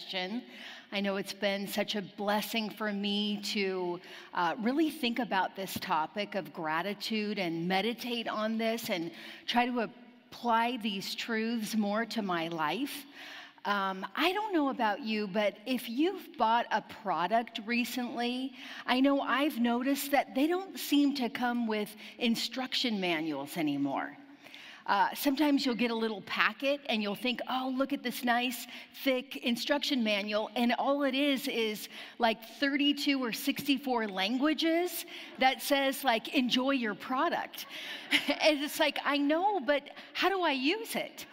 session. I know it's been such a blessing for me to uh, really think about this topic of gratitude and meditate on this and try to apply these truths more to my life. Um, I don't know about you, but if you've bought a product recently, I know I've noticed that they don't seem to come with instruction manuals anymore. Uh, sometimes you'll get a little packet and you'll think, oh, look at this nice, thick instruction manual. And all it is is like 32 or 64 languages that says, like, enjoy your product. and it's like, I know, but how do I use it?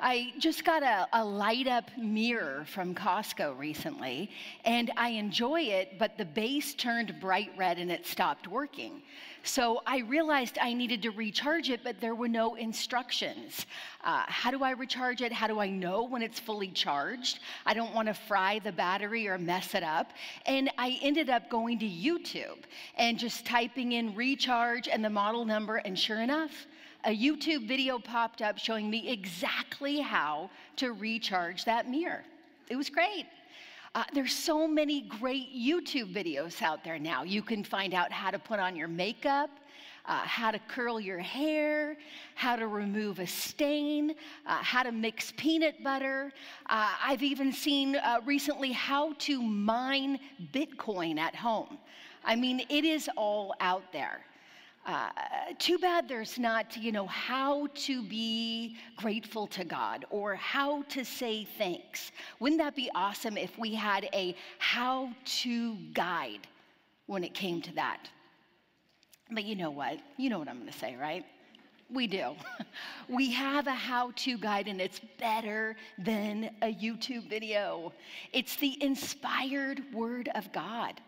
I just got a, a, light up mirror from Costco recently, and I enjoy it, but the base turned bright red and it stopped working. So I realized I needed to recharge it, but there were no instructions. Uh, how do I recharge it? How do I know when it's fully charged? I don't want to fry the battery or mess it up. And I ended up going to YouTube and just typing in recharge and the model number, and sure enough, a YouTube video popped up showing me exactly how to recharge that mirror. It was great. Uh, there's so many great YouTube videos out there now. You can find out how to put on your makeup, uh, how to curl your hair, how to remove a stain, uh, how to mix peanut butter. Uh, I've even seen uh, recently how to mine Bitcoin at home. I mean, it is all out there. Uh, too bad there's not, you know, how to be grateful to God or how to say thanks. Wouldn't that be awesome if we had a how to guide when it came to that? But you know what? You know what I'm going to say, right? We do. We have a how to guide, and it's better than a YouTube video. It's the inspired Word of God.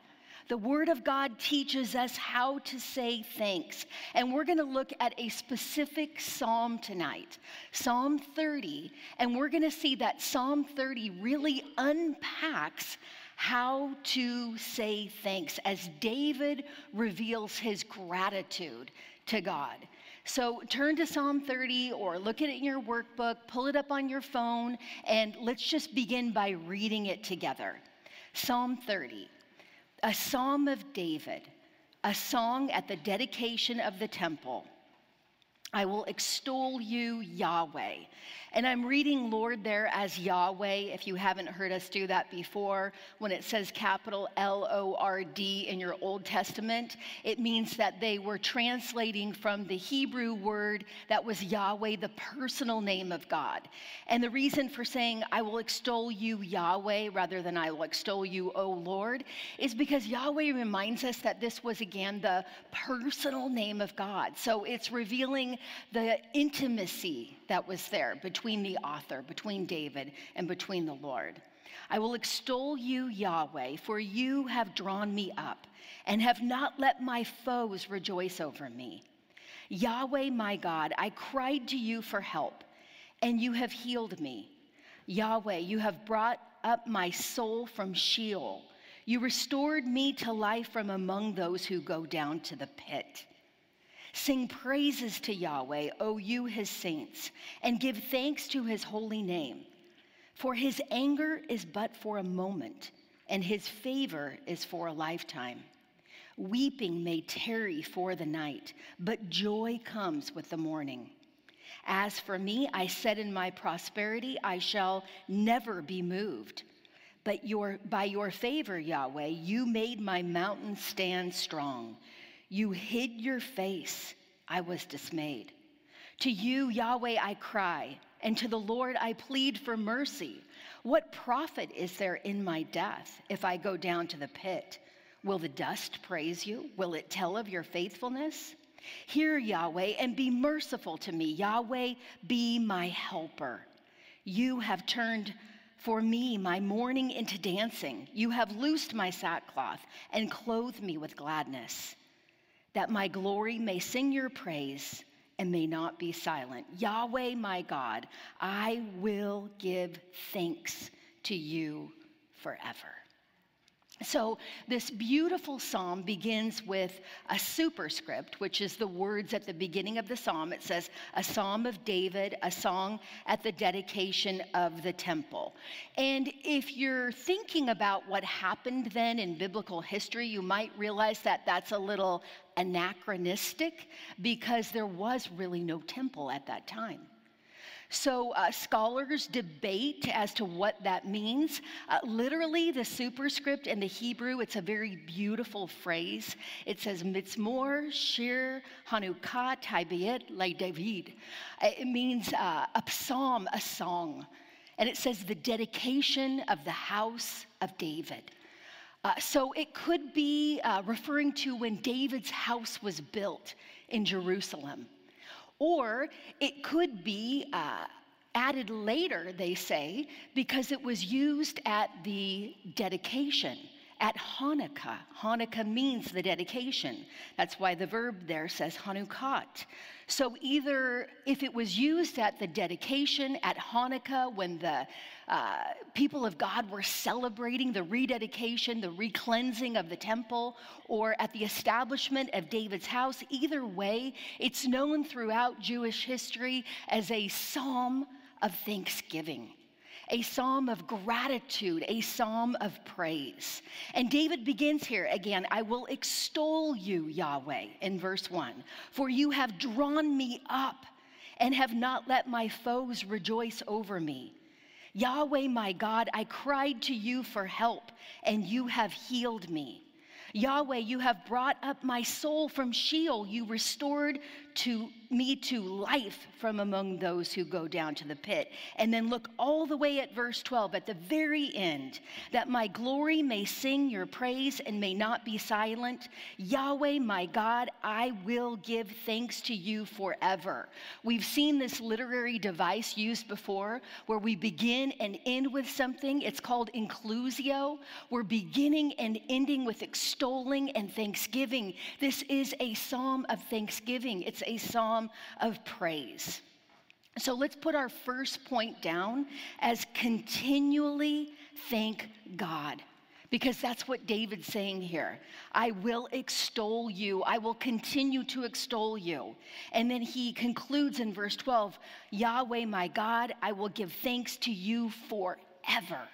The Word of God teaches us how to say thanks. And we're going to look at a specific psalm tonight, Psalm 30. And we're going to see that Psalm 30 really unpacks how to say thanks as David reveals his gratitude to God. So turn to Psalm 30 or look at it in your workbook, pull it up on your phone, and let's just begin by reading it together. Psalm 30 a psalm of David, a song at the dedication of the temple. I will extol you, Yahweh. And I'm reading Lord there as Yahweh, if you haven't heard us do that before. When it says capital L O R D in your Old Testament, it means that they were translating from the Hebrew word that was Yahweh, the personal name of God. And the reason for saying, I will extol you, Yahweh, rather than I will extol you, O Lord, is because Yahweh reminds us that this was again the personal name of God. So it's revealing the intimacy that was there between the author, between David, and between the Lord. I will extol you, Yahweh, for you have drawn me up and have not let my foes rejoice over me. Yahweh, my God, I cried to you for help, and you have healed me. Yahweh, you have brought up my soul from Sheol. You restored me to life from among those who go down to the pit. Sing praises to Yahweh, O you his saints, and give thanks to his holy name. For his anger is but for a moment, and his favor is for a lifetime. Weeping may tarry for the night, but joy comes with the morning. As for me, I said in my prosperity, I shall never be moved. But your, by your favor, Yahweh, you made my mountain stand strong. You hid your face. I was dismayed. To you, Yahweh, I cry, and to the Lord I plead for mercy. What profit is there in my death if I go down to the pit? Will the dust praise you? Will it tell of your faithfulness? Hear, Yahweh, and be merciful to me. Yahweh, be my helper. You have turned for me my mourning into dancing. You have loosed my sackcloth and clothed me with gladness that my glory may sing your praise and may not be silent. Yahweh, my God, I will give thanks to you forever. So, this beautiful psalm begins with a superscript, which is the words at the beginning of the psalm. It says, A psalm of David, a song at the dedication of the temple. And if you're thinking about what happened then in biblical history, you might realize that that's a little anachronistic because there was really no temple at that time. So, uh, scholars debate as to what that means. Uh, literally, the superscript in the Hebrew, it's a very beautiful phrase. It says, Mitzmor, Shir, Hanukkah, Taibiet, Le David. Uh, it means uh, a psalm, a song. And it says, the dedication of the house of David. Uh, so it could be uh, referring to when David's house was built in Jerusalem. Or it could be uh, added later, they say, because it was used at the dedication, at Hanukkah. Hanukkah means the dedication. That's why the verb there says Hanukkah. So either if it was used at the dedication at Hanukkah when the uh, people of God were celebrating the rededication, the recleansing of the temple, or at the establishment of David's house. Either way, it's known throughout Jewish history as a psalm of thanksgiving a psalm of gratitude, a psalm of praise. And David begins here again I will extol you, Yahweh, in verse 1. For you have drawn me up and have not let my foes rejoice over me. Yahweh, my God, I cried to you for help, and you have healed me. Yahweh, you have brought up my soul from Sheol. You restored to me to life from among those who go down to the pit. And then look all the way at verse 12, at the very end, that my glory may sing your praise and may not be silent. Yahweh, my God, I will give thanks to you forever. We've seen this literary device used before where we begin and end with something. It's called inclusio. We're beginning and ending with extolling and thanksgiving. This is a psalm of thanksgiving. It's a psalm of praise. So let's put our first point down as continually thank God. Because that's what David's saying here. I will extol you. I will continue to extol you. And then he concludes in verse 12 Yahweh, my God, I will give thanks to you forever.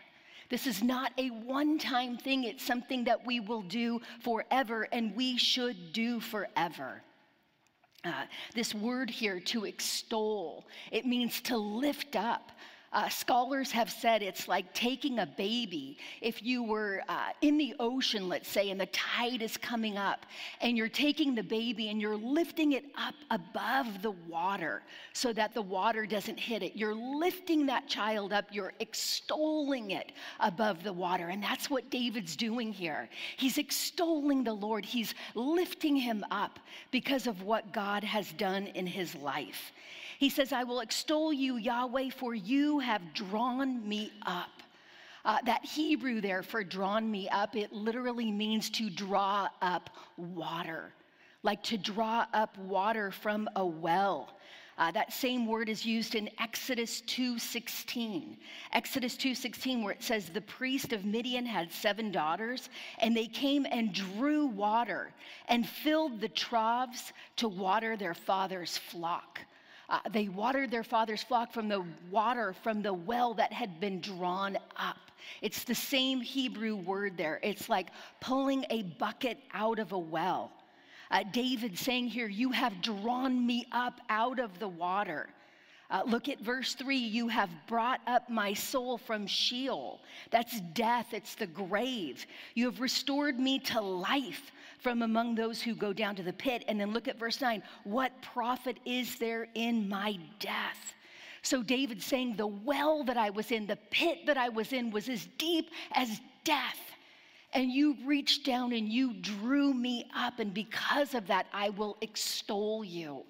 This is not a one time thing, it's something that we will do forever and we should do forever. Uh, this word here, to extol, it means to lift up, uh, scholars have said it's like taking a baby. If you were uh, in the ocean, let's say, and the tide is coming up, and you're taking the baby and you're lifting it up above the water so that the water doesn't hit it. You're lifting that child up, you're extolling it above the water. And that's what David's doing here. He's extolling the Lord, he's lifting him up because of what God has done in his life. He says, I will extol you, Yahweh, for you have drawn me up. Uh, that Hebrew there for drawn me up, it literally means to draw up water, like to draw up water from a well. Uh, that same word is used in Exodus 2:16. Exodus 2:16 where it says the priest of Midian had seven daughters and they came and drew water and filled the troughs to water their father's flock. Uh, they watered their father's flock from the water from the well that had been drawn up. It's the same Hebrew word there. It's like pulling a bucket out of a well. Uh, David saying here, You have drawn me up out of the water. Uh, look at verse 3 You have brought up my soul from Sheol. That's death, it's the grave. You have restored me to life from among those who go down to the pit. And then look at verse 9 what profit is there in my death? So David's saying, the well that I was in, the pit that I was in, was as deep as death. And you reached down and you drew me up. And because of that, I will extol you.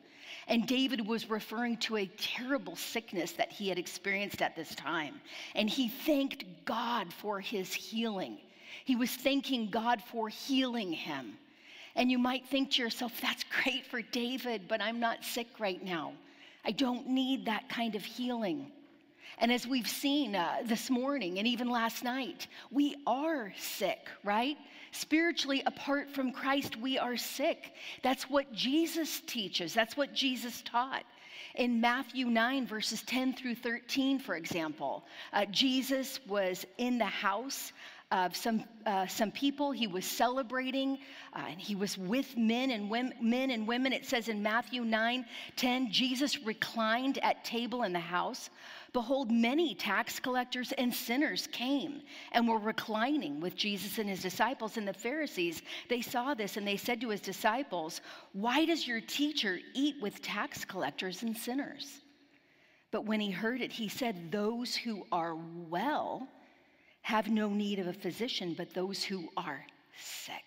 And David was referring to a terrible sickness that he had experienced at this time. And he thanked God for his healing. He was thanking God for healing him. And you might think to yourself, that's great for David, but I'm not sick right now. I don't need that kind of healing. And as we've seen uh, this morning and even last night, we are sick, right? Spiritually, apart from Christ, we are sick. That's what Jesus teaches, that's what Jesus taught. In Matthew 9, verses 10 through 13, for example, uh, Jesus was in the house of some, uh, some people. He was celebrating, uh, and he was with men and women, men and women. It says in Matthew 9 10, Jesus reclined at table in the house. Behold, many tax collectors and sinners came and were reclining with Jesus and his disciples. And the Pharisees, they saw this and they said to his disciples, Why does your teacher eat with tax collectors and sinners? But when he heard it, he said, Those who are well have no need of a physician, but those who are sick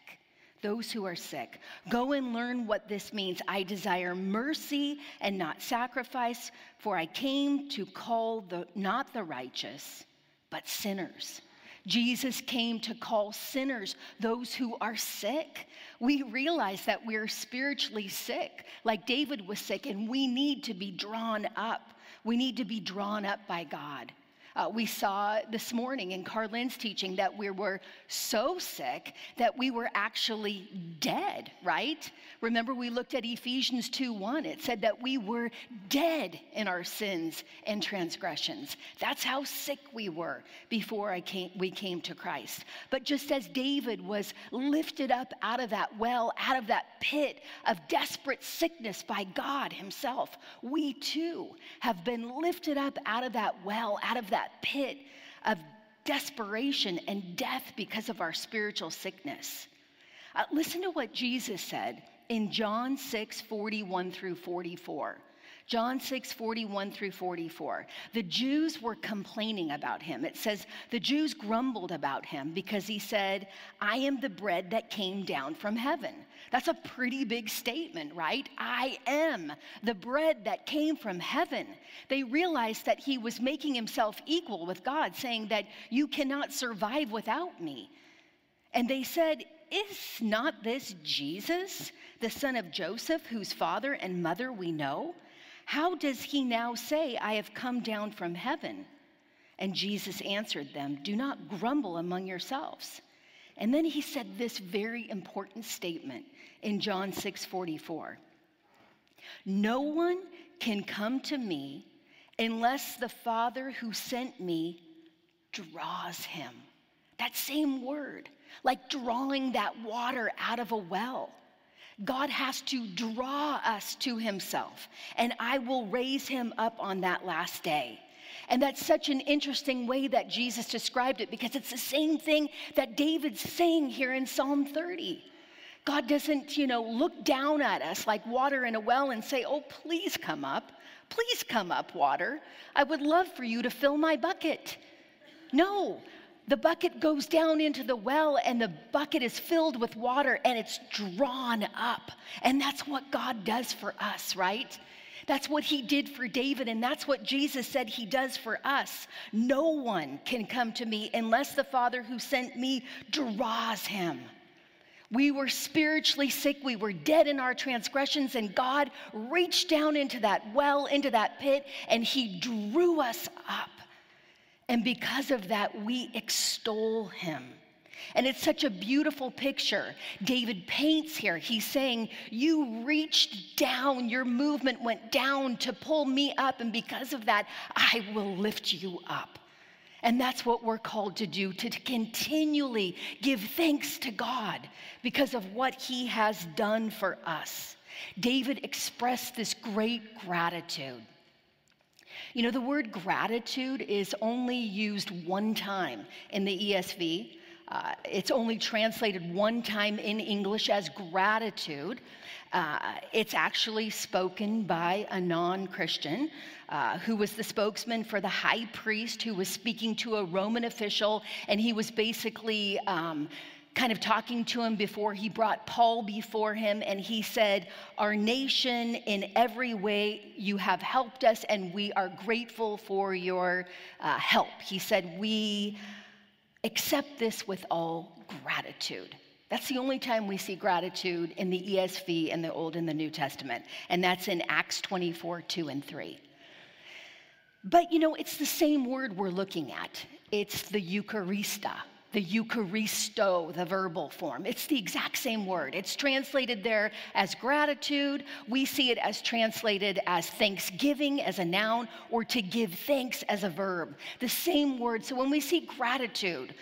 those who are sick. Go and learn what this means. I desire mercy and not sacrifice, for I came to call the, not the righteous, but sinners. Jesus came to call sinners those who are sick. We realize that we're spiritually sick, like David was sick, and we need to be drawn up. We need to be drawn up by God. Uh, we saw this morning in Carlin's teaching that we were so sick that we were actually dead, right? Remember, we looked at Ephesians 2 1. It said that we were dead in our sins and transgressions. That's how sick we were before I came, we came to Christ. But just as David was lifted up out of that well, out of that pit of desperate sickness by God Himself, we too have been lifted up out of that well, out of that that pit of desperation and death because of our spiritual sickness. Uh, listen to what Jesus said in John 6 41 through 44. John 6, 41 through 44. The Jews were complaining about him. It says, The Jews grumbled about him because he said, I am the bread that came down from heaven. That's a pretty big statement, right? I am the bread that came from heaven. They realized that he was making himself equal with God, saying that you cannot survive without me. And they said, Is not this Jesus, the son of Joseph, whose father and mother we know? How does he now say, I have come down from heaven? And Jesus answered them, Do not grumble among yourselves. And then he said this very important statement in John 6 44. No one can come to me unless the Father who sent me draws him. That same word, like drawing that water out of a well. God has to draw us to himself, and I will raise him up on that last day. And that's such an interesting way that Jesus described it because it's the same thing that David's saying here in Psalm 30. God doesn't, you know, look down at us like water in a well and say, Oh, please come up. Please come up, water. I would love for you to fill my bucket. No, the bucket goes down into the well and the bucket is filled with water and it's drawn up. And that's what God does for us, right? That's what he did for David, and that's what Jesus said he does for us. No one can come to me unless the Father who sent me draws him. We were spiritually sick. We were dead in our transgressions, and God reached down into that well, into that pit, and He drew us up. And because of that, we extol him. And it's such a beautiful picture David paints here. He's saying, You reached down, your movement went down to pull me up, and because of that, I will lift you up. And that's what we're called to do to continually give thanks to God because of what he has done for us. David expressed this great gratitude. You know, the word gratitude is only used one time in the ESV. Uh, it's only translated one time in English as gratitude. Uh, it's actually spoken by a non Christian uh, who was the spokesman for the high priest who was speaking to a Roman official, and he was basically. Um, kind of talking to him before he brought Paul before him, and he said, Our nation, in every way, you have helped us, and we are grateful for your uh, help. He said, We accept this with all gratitude. That's the only time we see gratitude in the ESV in the Old and the New Testament, and that's in Acts 24 2 and 3. But you know, it's the same word we're looking at. It's the Eucharistia, the Eucharisto, the verbal form. It's the exact same word. It's translated there as gratitude. We see it as translated as thanksgiving as a noun or to give thanks as a verb. The same word. So when we see gratitude,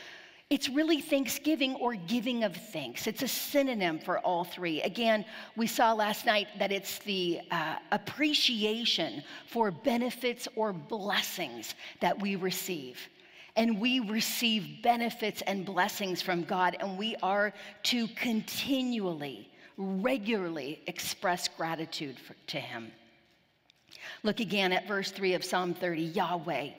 it's really thanksgiving or giving of thanks. It's a synonym for all three. Again, we saw last night that it's the uh, appreciation for benefits or blessings that we receive. And we receive benefits and blessings from God, and we are to continually, regularly express gratitude for, to Him. Look again at verse 3 of Psalm 30 Yahweh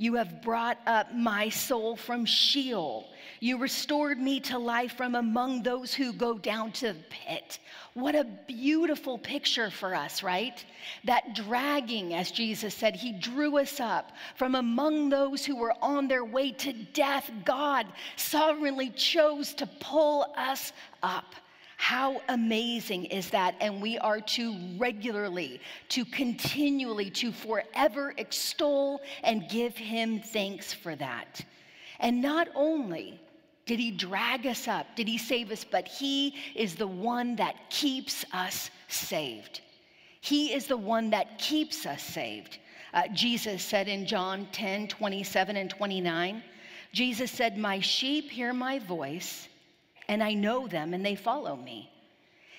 you have brought up my soul from Sheol. You restored me to life from among those who go down to the pit. What a beautiful picture for us, right? That dragging, as Jesus said, He drew us up from among those who were on their way to death. God sovereignly chose to pull us up. How amazing is that? And we are to regularly, to continually, to forever extol and give him thanks for that. And not only did he drag us up, did he save us, but he is the one that keeps us saved. He is the one that keeps us saved. Uh, Jesus said in John 10 27 and 29, Jesus said, My sheep hear my voice and I know them and they follow me.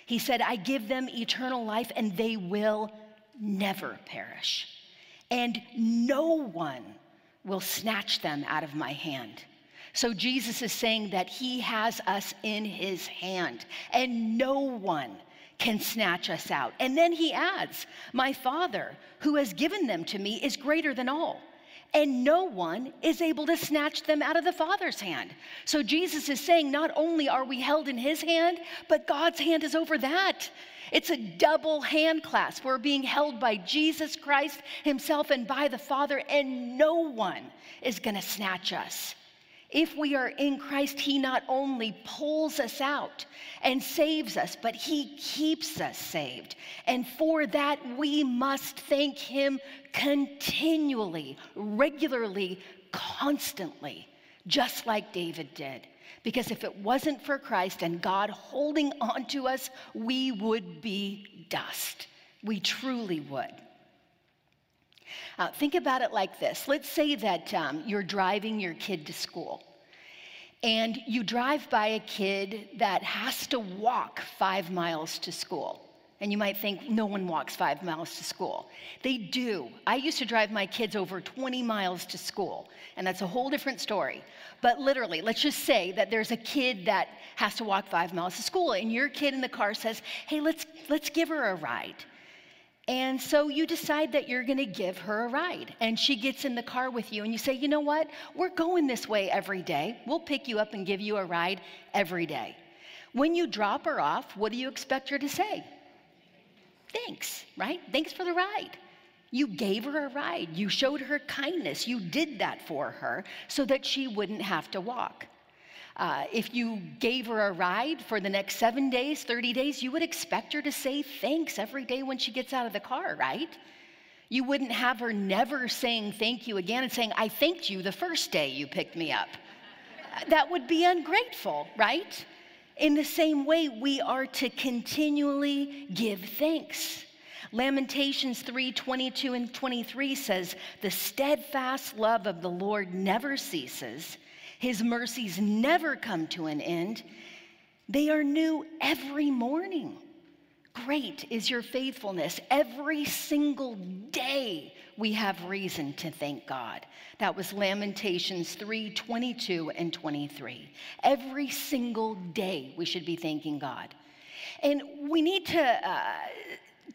He said, I give them eternal life and they will never perish. And no one will snatch them out of my hand. So Jesus is saying that he has us in his hand and no one can snatch us out. And then he adds, My Father, who has given them to me, is greater than all and no one is able to snatch them out of the Father's hand. So Jesus is saying not only are we held in his hand, but God's hand is over that. It's a double hand clasp. We're being held by Jesus Christ himself and by the Father, and no one is to snatch us. If we are in Christ, He not only pulls us out and saves us, but He keeps us saved. And for that, we must thank Him continually, regularly, constantly, just like David did. Because if it wasn't for Christ and God holding on to us, we would be dust. We truly would. Uh, think about it like this. Let's say that um, you're driving your kid to school and you drive by a kid that has to walk five miles to school. And you might think, no one walks five miles to school. They do. I used to drive my kids over 20 miles to school, and that's a whole different story. But literally, let's just say that there's a kid that has to walk five miles to school, and your kid in the car says, hey, let's, let's give her a ride. And so you decide that you're going to give her a ride. And she gets in the car with you, and you say, You know what? We're going this way every day. We'll pick you up and give you a ride every day. When you drop her off, what do you expect her to say? Thanks, right? Thanks for the ride. You gave her a ride. You showed her kindness. You did that for her so that she wouldn't have to walk. Uh, if you gave her a ride for the next seven days, 30 days, you would expect her to say thanks every day when she gets out of the car, right? You wouldn't have her never saying thank you again and saying, I thanked you the first day you picked me up. that would be ungrateful, right? In the same way, we are to continually give thanks. Lamentations 3 22 and 23 says, The steadfast love of the Lord never ceases his mercies never come to an end, they are new every morning. Great is your faithfulness. Every single day we have reason to thank God. That was Lamentations 3 22 and 23. Every single day we should be thanking God. And we need to uh,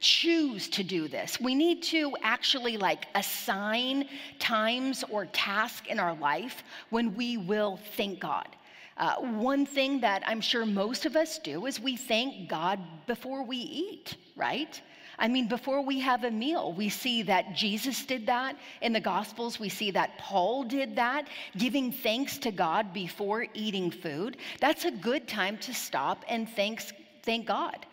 choose to do this. We need to actually like assign times or tasks in our life when we will thank God. Uh, one thing that I'm sure most of us do is we thank God before we eat, right? I mean, before we have a meal, we see that Jesus did that in the Gospels. We see that Paul did that, giving thanks to God before eating food. That's a good time to stop and thanks, thank God.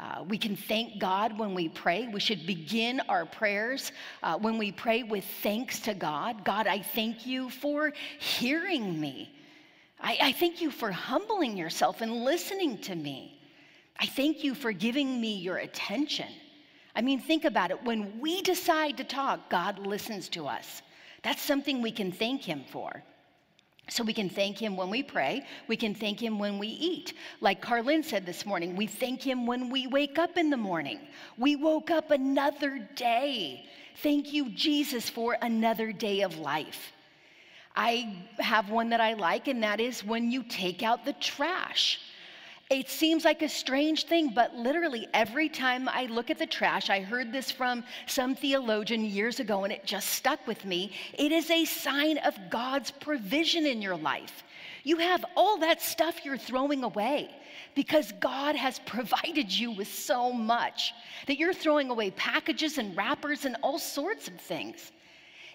Uh, we can thank God when we pray. We should begin our prayers uh, when we pray with thanks to God. God, I thank you for hearing me. I, I thank you for humbling yourself and listening to me. I thank you for giving me your attention. I mean, think about it. When we decide to talk, God listens to us. That's something we can thank Him for. So we can thank him when we pray. We can thank him when we eat. Like Carlin said this morning, we thank him when we wake up in the morning. We woke up another day. Thank you, Jesus, for another day of life. I have one that I like, and that is when you take out the trash. It seems like a strange thing, but literally every time I look at the trash, I heard this from some theologian years ago and it just stuck with me. It is a sign of God's provision in your life. You have all that stuff you're throwing away because God has provided you with so much that you're throwing away packages and wrappers and all sorts of things.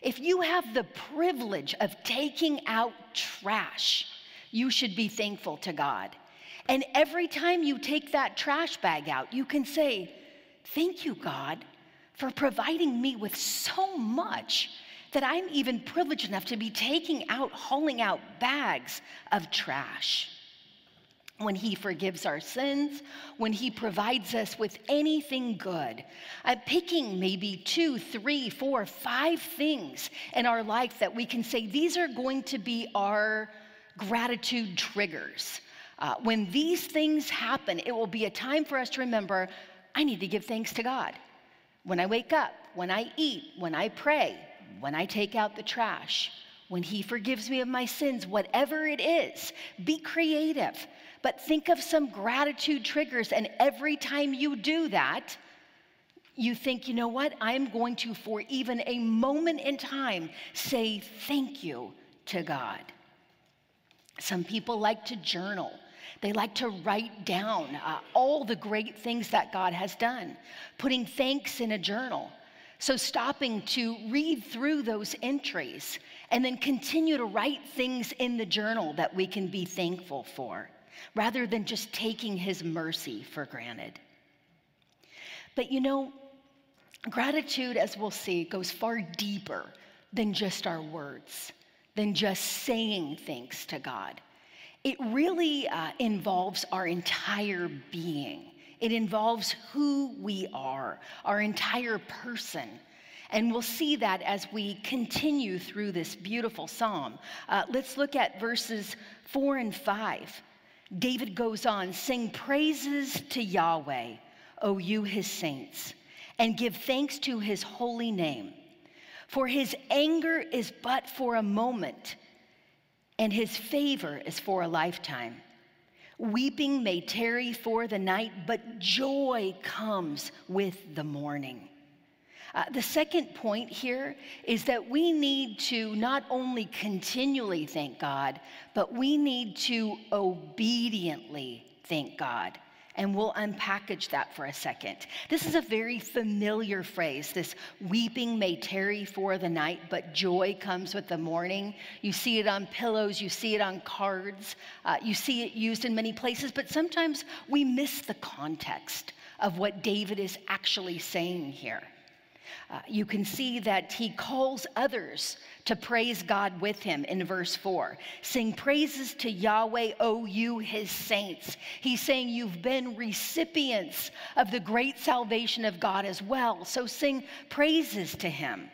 If you have the privilege of taking out trash, you should be thankful to God. And every time you take that trash bag out, you can say, Thank you, God, for providing me with so much that I'm even privileged enough to be taking out, hauling out bags of trash. When He forgives our sins, when He provides us with anything good, I'm picking maybe two, three, four, five things in our life that we can say these are going to be our gratitude triggers uh, when these things happen, it will be a time for us to remember I need to give thanks to God. When I wake up, when I eat, when I pray, when I take out the trash, when He forgives me of my sins, whatever it is, be creative. But think of some gratitude triggers, and every time you do that, you think, you know what? I'm going to, for even a moment in time, say thank you to God. Some people like to journal. They like to write down uh, all the great things that God has done, putting thanks in a journal. So, stopping to read through those entries and then continue to write things in the journal that we can be thankful for, rather than just taking His mercy for granted. But you know, gratitude, as we'll see, goes far deeper than just our words, than just saying thanks to God it really uh, involves our entire being. It involves who we are, our entire person. And we'll see that as we continue through this beautiful psalm. Uh, let's look at verses four and five. David goes on Sing praises to Yahweh, O you his saints, and give thanks to his holy name. For his anger is but for a moment and his favor is for a lifetime. Weeping may tarry for the night, but joy comes with the morning. Uh, the second point here is that we need to not only continually thank God, but we need to obediently thank God. And we'll unpackage that for a second. This is a very familiar phrase this weeping may tarry for the night, but joy comes with the morning. You see it on pillows, you see it on cards, uh, you see it used in many places, but sometimes we miss the context of what David is actually saying here. Uh, you can see that he calls others to praise God with him in verse 4. Sing praises to Yahweh, O you, his saints. He's saying you've been recipients of the great salvation of God as well. So sing praises to him.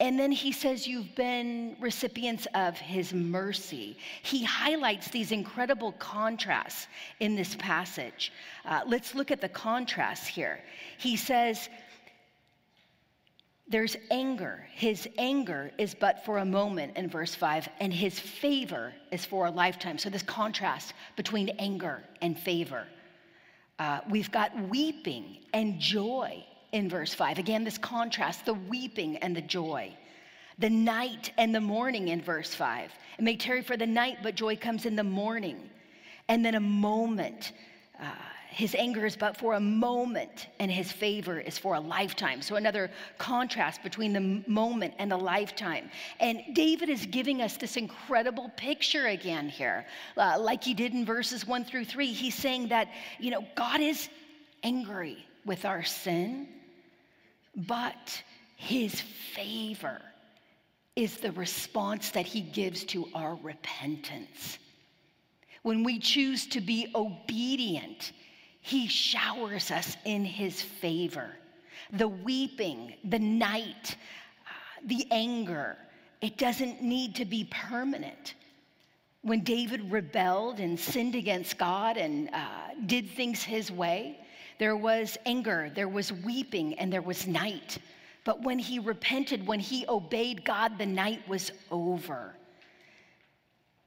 And then he says, You've been recipients of his mercy. He highlights these incredible contrasts in this passage. Uh, let's look at the contrasts here. He says, there's anger. His anger is but for a moment in verse 5, and his favor is for a lifetime. So, this contrast between anger and favor. Uh, we've got weeping and joy in verse 5. Again, this contrast the weeping and the joy. The night and the morning in verse 5. It may tarry for the night, but joy comes in the morning. And then a moment. Uh, his anger is but for a moment, and his favor is for a lifetime. So, another contrast between the moment and the lifetime. And David is giving us this incredible picture again here, uh, like he did in verses one through three. He's saying that, you know, God is angry with our sin, but his favor is the response that he gives to our repentance. When we choose to be obedient, he showers us in his favor. The weeping, the night, uh, the anger, it doesn't need to be permanent. When David rebelled and sinned against God and uh, did things his way, there was anger, there was weeping, and there was night. But when he repented, when he obeyed God, the night was over.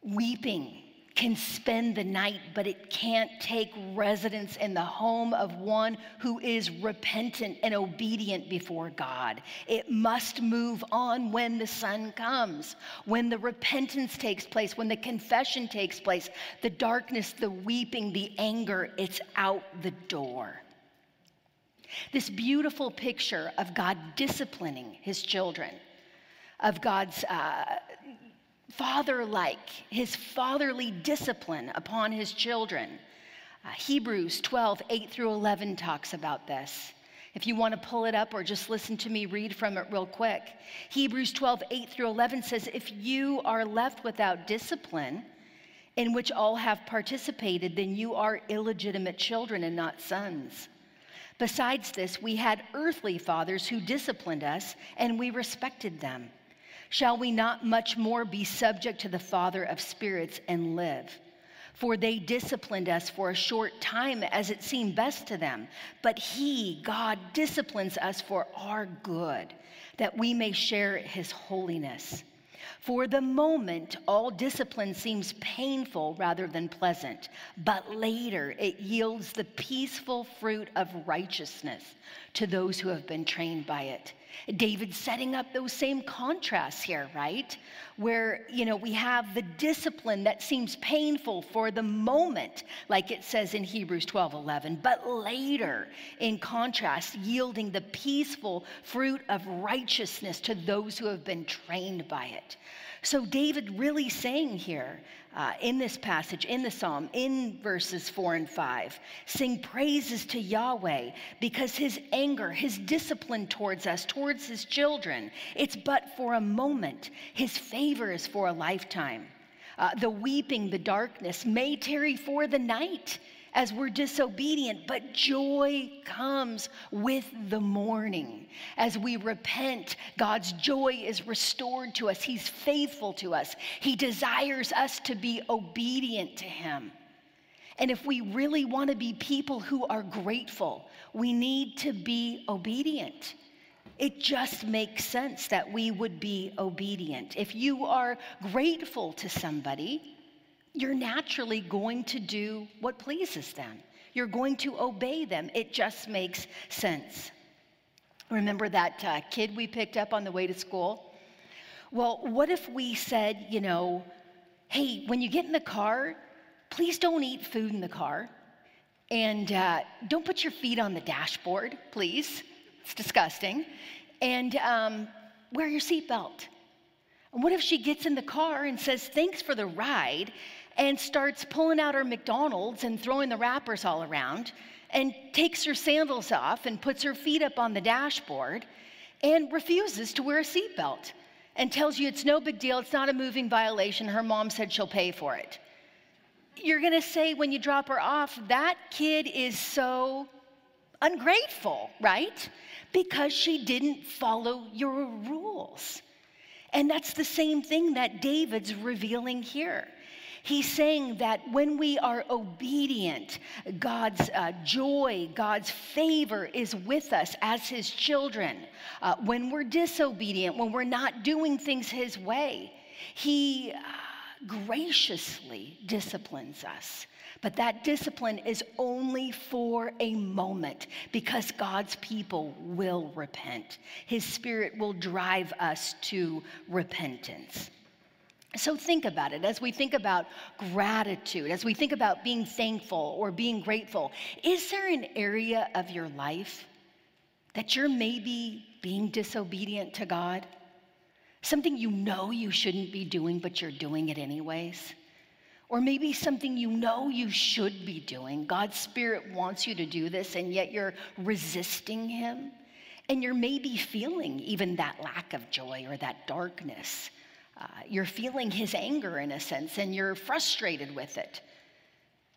Weeping can spend the night, but it can't take residence in the home of one who is repentant and obedient before God. It must move on when the sun comes, when the repentance takes place, when the confession takes place. The darkness, the weeping, the anger, it's out the door. This beautiful picture of God disciplining his children, of God's uh, father like, his fatherly discipline upon his children. Uh, Hebrews 12, 8 through 11 talks about this. If you want to pull it up or just listen to me read from it real quick, Hebrews 12, 8 through 11 says, If you are left without discipline, in which all have participated, then you are illegitimate children and not sons. Besides this, we had earthly fathers who disciplined us, and we respected them. Shall we not much more be subject to the Father of spirits and live? For they disciplined us for a short time as it seemed best to them. But He, God, disciplines us for our good, that we may share His holiness. For the moment, all discipline seems painful rather than pleasant, but later it yields the peaceful fruit of righteousness to those who have been trained by it. David setting up those same contrasts here, right? Where, you know, we have the discipline that seems painful for the moment, like it says in Hebrews 12 11, but later, in contrast, yielding the peaceful fruit of righteousness to those who have been trained by it. So, David really saying here uh, in this passage, in the psalm, in verses four and five, sing praises to Yahweh because his anger, his discipline towards us, towards his children, it's but for a moment. His favor is for a lifetime. Uh, the weeping, the darkness may tarry for the night as we're disobedient, but joy comes with the morning. As we repent, God's joy is restored to us. He's faithful to us. He desires us to be obedient to Him. And if we really want to be people who are grateful, we need to be obedient. It just makes sense that we would be obedient. If you are grateful to somebody, you're naturally going to do what pleases them. You're going to obey them. It just makes sense. Remember that uh, kid we picked up on the way to school? Well, what if we said, you know, hey, when you get in the car, please don't eat food in the car. And uh, don't put your feet on the dashboard, please. It's disgusting. And um, wear your seatbelt. And what if she gets in the car and says, thanks for the ride, and starts pulling out her McDonald's and throwing the wrappers all around and takes her sandals off and puts her feet up on the dashboard and refuses to wear a seatbelt and tells you it's no big deal, it's not a moving violation, her mom said she'll pay for it. You're gonna say when you drop her off, that kid is so ungrateful, right? Because she didn't follow your rules. And that's the same thing that David's revealing here. He's saying that when we are obedient, God's uh, joy, God's favor is with us as His children. Uh, when we're disobedient, when we're not doing things His way, He uh, graciously disciplines us. But that discipline is only for a moment because God's people will repent. His Spirit will drive us to repentance. So think about it as we think about gratitude, as we think about being thankful or being grateful. Is there an area of your life that you're maybe being disobedient to God? Something you know you shouldn't be doing, but you're doing it anyways? Or maybe something you know you should be doing. God's Spirit wants you to do this, and yet you're resisting Him. And you're maybe feeling even that lack of joy or that darkness. Uh, you're feeling His anger in a sense, and you're frustrated with it.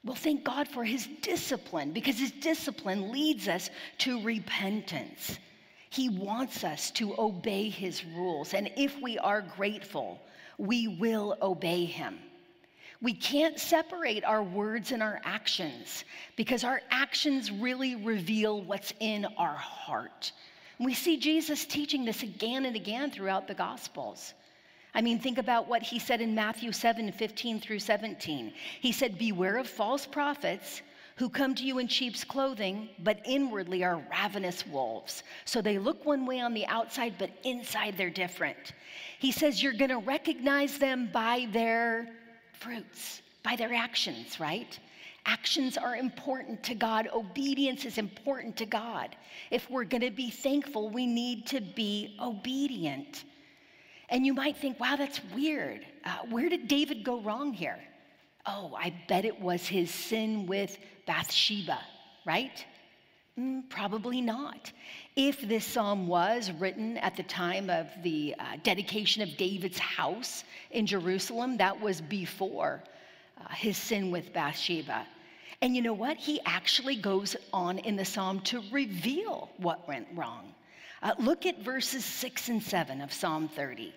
Well, thank God for His discipline, because His discipline leads us to repentance. He wants us to obey His rules. And if we are grateful, we will obey Him. We can't separate our words and our actions because our actions really reveal what's in our heart. And we see Jesus teaching this again and again throughout the Gospels. I mean, think about what he said in Matthew 7 15 through 17. He said, Beware of false prophets who come to you in sheep's clothing, but inwardly are ravenous wolves. So they look one way on the outside, but inside they're different. He says, You're going to recognize them by their fruits by their actions, right? Actions are important to God. Obedience is important to God. If we're going to be thankful, we need to be obedient. And you might think, wow, that's weird. Uh, where did David go wrong here? Oh, I bet it was his sin with Bathsheba, right? Mm, probably not. If this psalm was written at the time of the uh, dedication of David's house in Jerusalem, that was before uh, his sin with Bathsheba. And you know what? He actually goes on in the psalm to reveal what went wrong. Uh, look at verses six and seven of Psalm 30.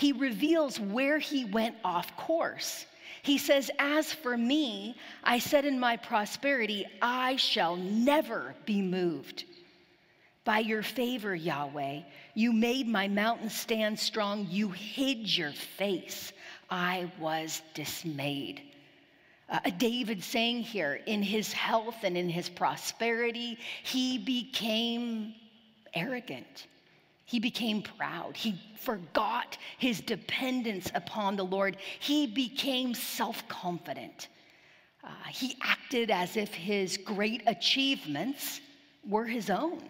He reveals where he went off course. He says, As for me, I said in my prosperity, I shall never be moved. By your favor, Yahweh, you made my mountain stand strong. You hid your face. I was dismayed. Uh, David saying here, in his health and in his prosperity, he became arrogant. He became proud. He forgot his dependence upon the Lord. He became self confident. Uh, he acted as if his great achievements were his own.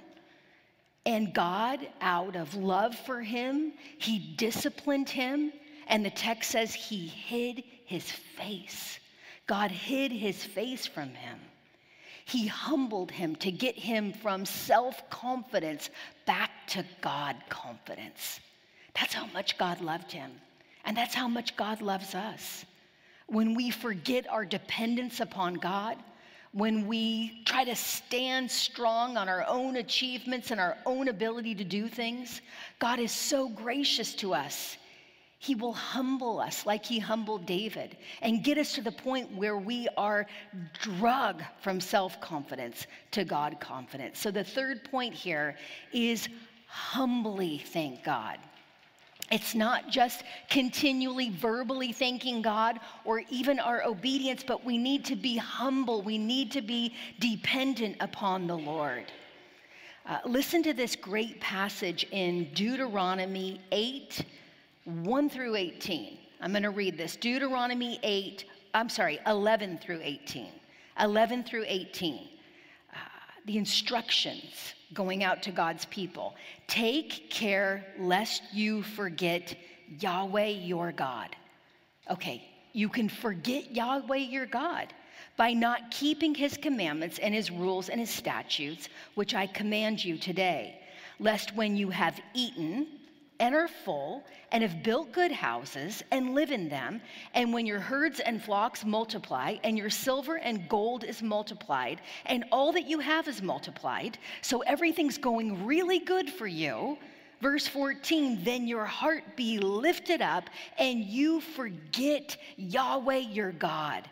And God, out of love for him, he disciplined him. And the text says he hid his face. God hid his face from him. He humbled him to get him from self confidence back to God confidence. That's how much God loved him. And that's how much God loves us. When we forget our dependence upon God, when we try to stand strong on our own achievements and our own ability to do things, God is so gracious to us. He will humble us like he humbled David and get us to the point where we are drug from self confidence to God confidence. So the third point here is humbly thank God. It's not just continually verbally thanking God or even our obedience, but we need to be humble. We need to be dependent upon the Lord. Uh, listen to this great passage in Deuteronomy 8 1 through 18. I'm going to read this Deuteronomy 8, I'm sorry, 11 through 18. 11 through 18. Uh, the instructions going out to God's people. Take care lest you forget Yahweh your God. Okay, you can forget Yahweh your God by not keeping his commandments and his rules and his statutes, which I command you today, lest when you have eaten, and are full, and have built good houses, and live in them. And when your herds and flocks multiply, and your silver and gold is multiplied, and all that you have is multiplied, so everything's going really good for you. Verse 14, then your heart be lifted up, and you forget Yahweh your God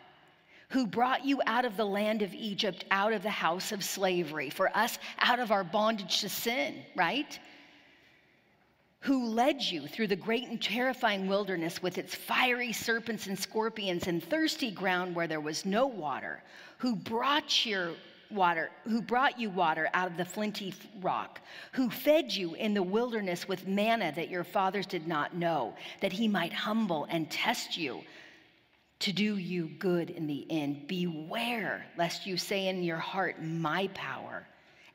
who brought you out of the land of Egypt, out of the house of slavery, for us out of our bondage to sin, right? Who led you through the great and terrifying wilderness with its fiery serpents and scorpions and thirsty ground where there was no water, who brought your water, who brought you water out of the flinty rock, who fed you in the wilderness with manna that your fathers did not know, that he might humble and test you to do you good in the end. Beware lest you say in your heart, My power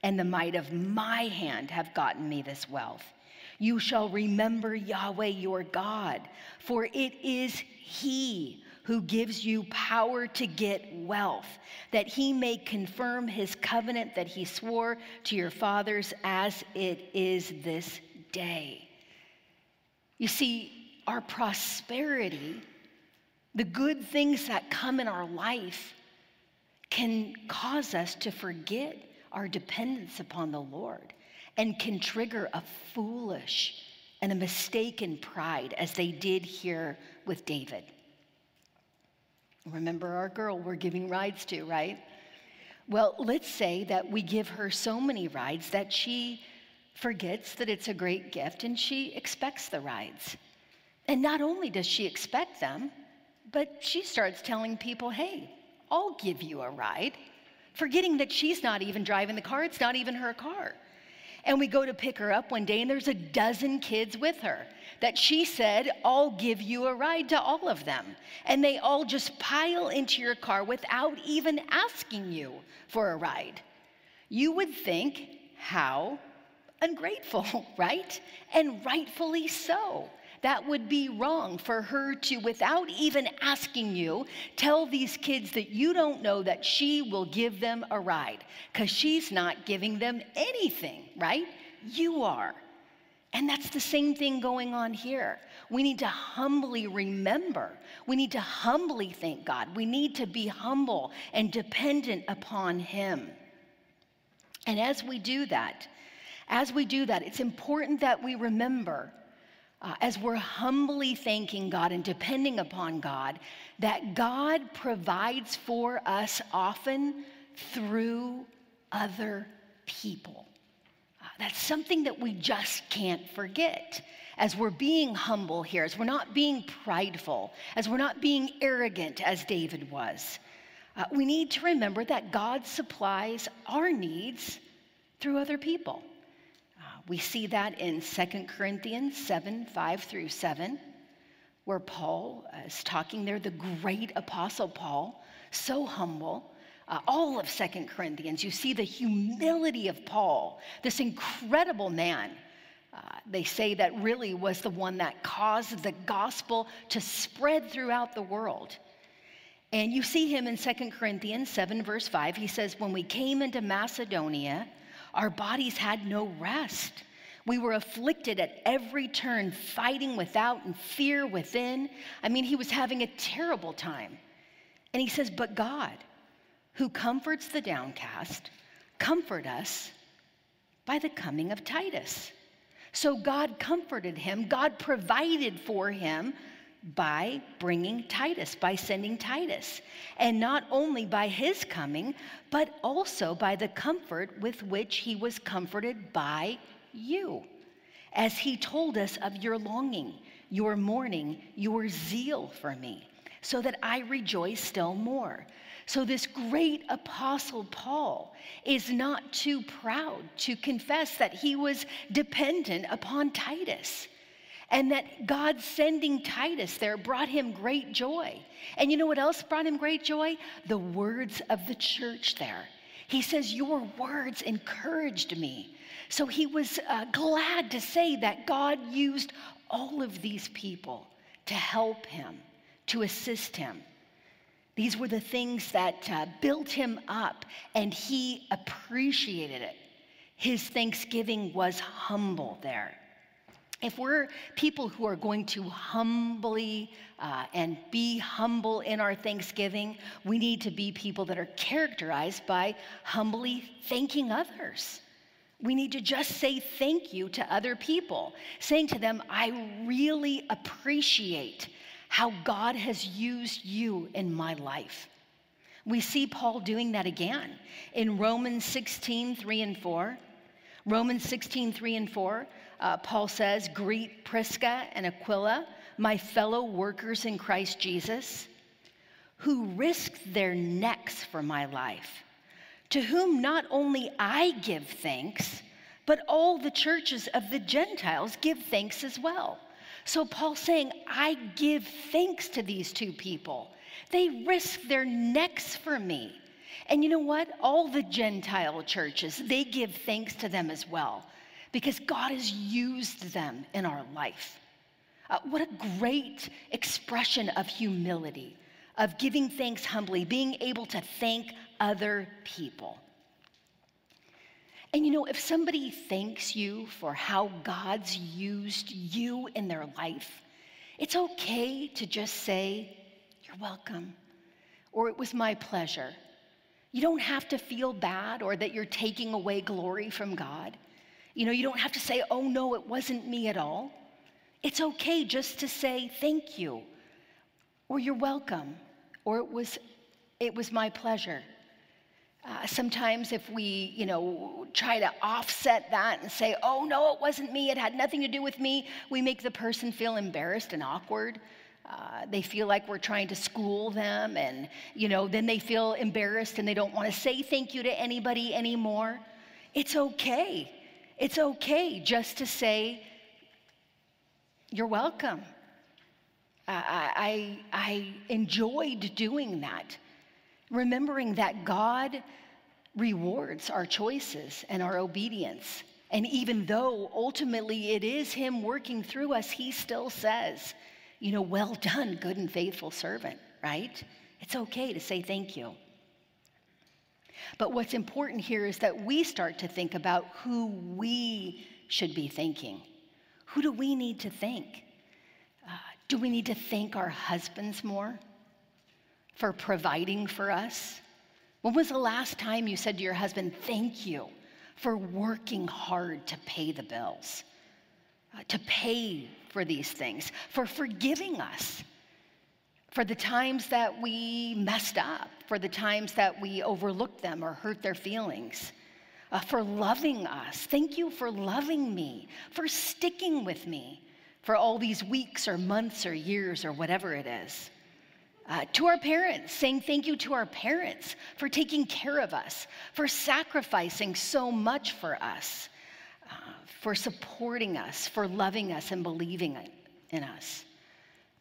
and the might of my hand have gotten me this wealth. You shall remember Yahweh your God, for it is He who gives you power to get wealth, that he may confirm his covenant that he swore to your fathers as it is this day. You see, our prosperity, the good things that come in our life, can cause us to forget our dependence upon the Lord and can trigger a foolish and a mistaken pride, as they did here with David. Remember our girl we're giving rides to, right? Well, let's say that we give her so many rides that she forgets that it's a great gift and she expects the rides. And not only does she expect them, but she starts telling people, hey, I'll give you a ride, forgetting that she's not even driving the car, it's not even her car. And we go to pick her up one day, and there's a dozen kids with her that she said, I'll give you a ride to all of them. And they all just pile into your car without even asking you for a ride. You would think, how ungrateful, right? And rightfully so. That would be wrong for her to, without even asking you, tell these kids that you don't know that she will give them a ride because she's not giving them anything, right? You are. And that's the same thing going on here. We need to humbly remember. We need to humbly thank God. We need to be humble and dependent upon Him. And as we do that, as we do that, it's important that we remember uh, as we're humbly thanking God and depending upon God, that God provides for us often through other people. Uh, that's something that we just can't forget. As we're being humble here, as we're not being prideful, as we're not being arrogant as David was, uh, we need to remember that God supplies our needs through other people. We see that in 2 Corinthians 7 5 through 7, where Paul is talking there, the great apostle Paul, so humble. Uh, all of Second Corinthians, you see the humility of Paul, this incredible man. Uh, they say that really was the one that caused the gospel to spread throughout the world. And you see him in Second Corinthians 7, verse 5. He says, When we came into Macedonia, our bodies had no rest. We were afflicted at every turn, fighting without and fear within. I mean, he was having a terrible time. And he says, But God, who comforts the downcast, comfort us by the coming of Titus. So God comforted him, God provided for him by bringing Titus, by sending Titus. And not only by his coming, but also by the comfort with which he was comforted by you, as he told us of your longing, your mourning, your zeal for me, so that I rejoice still more. So, this great apostle Paul is not too proud to confess that he was dependent upon Titus and that God sending Titus there brought him great joy. And you know what else brought him great joy? The words of the church there. He says, Your words encouraged me. So he was uh, glad to say that God used all of these people to help him, to assist him. These were the things that uh, built him up, and he appreciated it. His thanksgiving was humble there. If we're people who are going to humbly uh, and be humble in our thanksgiving, we need to be people that are characterized by humbly thanking others. We need to just say thank you to other people, saying to them, I really appreciate how God has used you in my life. We see Paul doing that again in Romans 16, 3 and 4. Romans 16, 3 and 4 uh, Paul says, Greet Prisca and Aquila, my fellow workers in Christ Jesus, who risked their necks for my life, to whom not only I give thanks, but all the churches of the Gentiles give thanks as well. So Paul's saying, I give thanks to these two people. They risk their necks for me. And you know what? All the Gentile churches, they give thanks to them as well because God has used them in our life. Uh, what a great expression of humility. of giving thanks humbly, being able to thank other people. And you know, if somebody thanks you for how God's used you in their life, it's okay to just say, You're welcome, or it was my pleasure. You don't have to feel bad or that you're taking away glory from God. You know, you don't have to say, Oh no, it wasn't me at all. It's okay just to say thank you, or you're welcome, or it was, it was my pleasure. Uh, sometimes, if we, you know, try to offset that and say, "Oh no, it wasn't me. It had nothing to do with me," we make the person feel embarrassed and awkward. Uh, they feel like we're trying to school them, and you know, then they feel embarrassed and they don't want to say thank you to anybody anymore. It's okay. It's okay just to say, "You're welcome." I, I, I enjoyed doing that remembering that God rewards our choices and our obedience. And even though ultimately it is Him working through us, He still says, you know, well done, good and faithful servant, right? It's okay to say thank you. But what's important here is that we start to think about who we should be thanking. Who do we need to thank? Uh, do we need to thank our husbands more? for providing for us? When was the last time you said to your husband, Thank you for working hard to pay the bills, uh, to pay for these things, for forgiving us, for the times that we messed up, for the times that we overlooked them or hurt their feelings? Uh, for loving us. Thank you for loving me, for sticking with me for all these weeks or months or years or whatever it is. Uh, to our parents, saying thank you to our parents for taking care of us, for sacrificing so much for us, uh, for supporting us, for loving us and believing in us.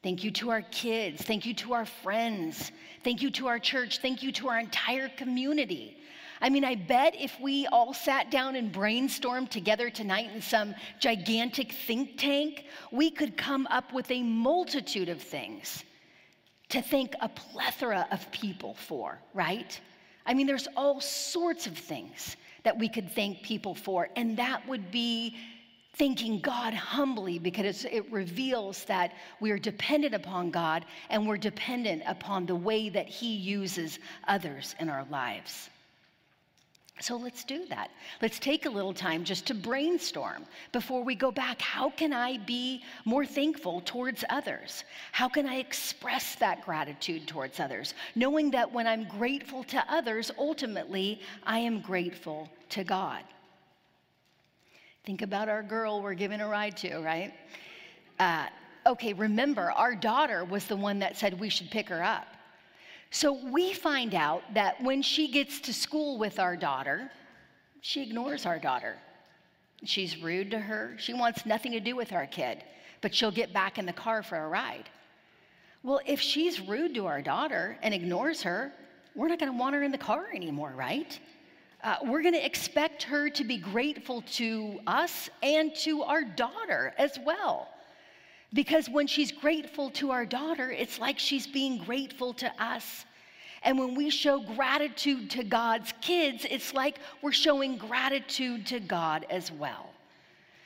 Thank you to our kids. Thank you to our friends. Thank you to our church. Thank you to our entire community. I mean, I bet if we all sat down and brainstormed together tonight in some gigantic think tank, we could come up with a multitude of things to thank a plethora of people for, right? I mean, there's all sorts of things that we could thank people for, and that would be thanking God humbly because it reveals that we are dependent upon God and we're dependent upon the way that He uses others in our lives. So let's do that. Let's take a little time just to brainstorm before we go back. How can I be more thankful towards others? How can I express that gratitude towards others? Knowing that when I'm grateful to others, ultimately, I am grateful to God. Think about our girl we're giving a ride to, right? Uh, okay, remember, our daughter was the one that said we should pick her up. So we find out that when she gets to school with our daughter, she ignores our daughter. She's rude to her. She wants nothing to do with our kid, but she'll get back in the car for a ride. Well, if she's rude to our daughter and ignores her, we're not going to want her in the car anymore, right? Uh, we're going to expect her to be grateful to us and to our daughter as well. Because when she's grateful to our daughter, it's like she's being grateful to us. And when we show gratitude to God's kids, it's like we're showing gratitude to God as well.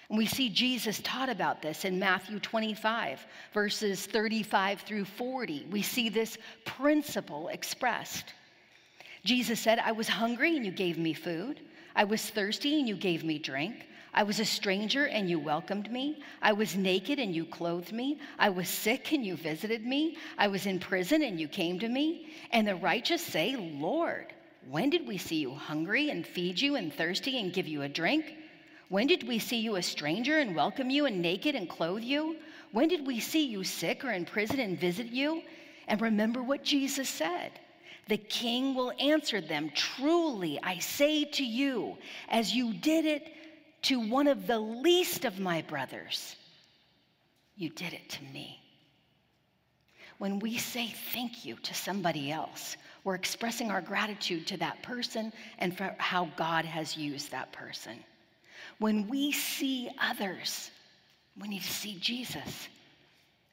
And we see Jesus taught about this in Matthew 25, verses 35 through 40. We see this principle expressed. Jesus said, I was hungry and you gave me food. I was thirsty and you gave me drink. I was a stranger and you welcomed me. I was naked and you clothed me. I was sick and you visited me. I was in prison and you came to me. And the righteous say, Lord, when did we see you hungry and feed you and thirsty and give you a drink? When did we see you a stranger and welcome you and naked and clothe you? When did we see you sick or in prison and visit you? And remember what Jesus said. The king will answer them Truly, I say to you, as you did it to one of the least of my brothers, you did it to me. When we say thank you to somebody else, we're expressing our gratitude to that person and for how God has used that person. When we see others, we need to see Jesus.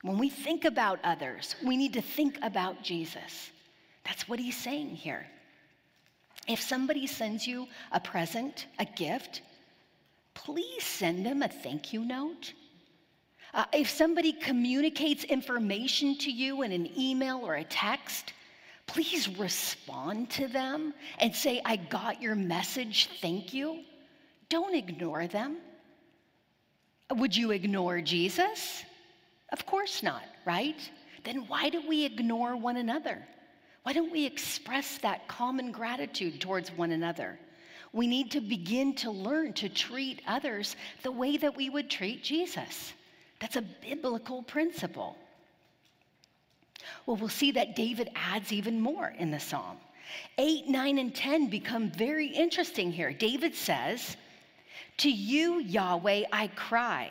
When we think about others, we need to think about Jesus. That's what he's saying here. If somebody sends you a present, a gift, please send them a thank you note. Uh, if somebody communicates information to you in an email or a text, please respond to them and say, I got your message, thank you. Don't ignore them. Would you ignore Jesus? Of course not, right? Then why do we ignore one another? Why don't we express that common gratitude towards one another? We need to begin to learn to treat others the way that we would treat Jesus. That's a biblical principle. Well, we'll see that David adds even more in the psalm. 8, 9, and 10 become very interesting here. David says, To you, Yahweh, I cry,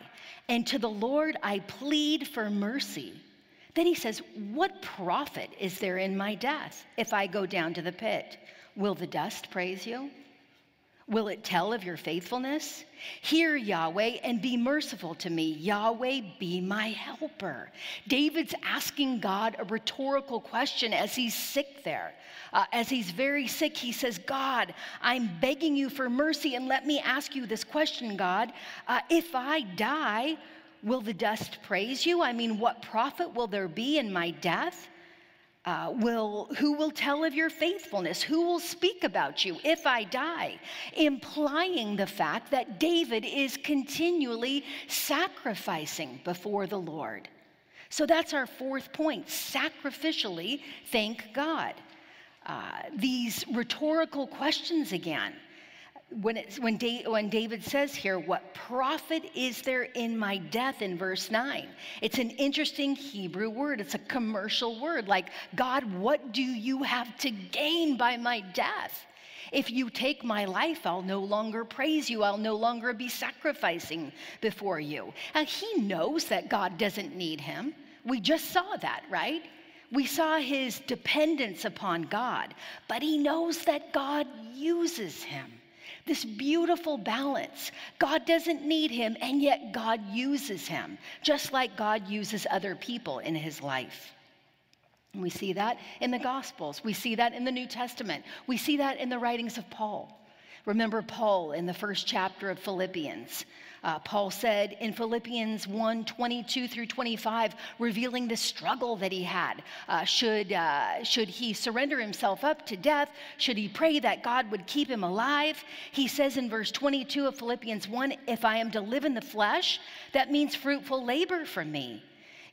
and to the Lord I plead for mercy. Then he says, What profit is there in my death if I go down to the pit? Will the dust praise you? Will it tell of your faithfulness? Hear, Yahweh, and be merciful to me. Yahweh, be my helper. David's asking God a rhetorical question as he's sick there. Uh, as he's very sick, he says, God, I'm begging you for mercy, and let me ask you this question, God. Uh, if I die, Will the dust praise you? I mean, what profit will there be in my death? Uh, will who will tell of your faithfulness? Who will speak about you if I die? Implying the fact that David is continually sacrificing before the Lord. So that's our fourth point sacrificially thank God. Uh, these rhetorical questions again when, it's, when, da- when David says here, What profit is there in my death in verse 9? It's an interesting Hebrew word. It's a commercial word like, God, what do you have to gain by my death? If you take my life, I'll no longer praise you. I'll no longer be sacrificing before you. And he knows that God doesn't need him. We just saw that, right? We saw his dependence upon God, but he knows that God uses him. This beautiful balance. God doesn't need him, and yet God uses him, just like God uses other people in his life. we see that in the Gospels. We see that in the New Testament. We see that in the writings of Paul. Remember Paul in the first chapter of Philippians. Uh, Paul said in Philippians 1 22 through 25, revealing the struggle that he had. Uh, should, uh, should he surrender himself up to death? Should he pray that God would keep him alive? He says in verse 22 of Philippians 1 If I am to live in the flesh, that means fruitful labor for me.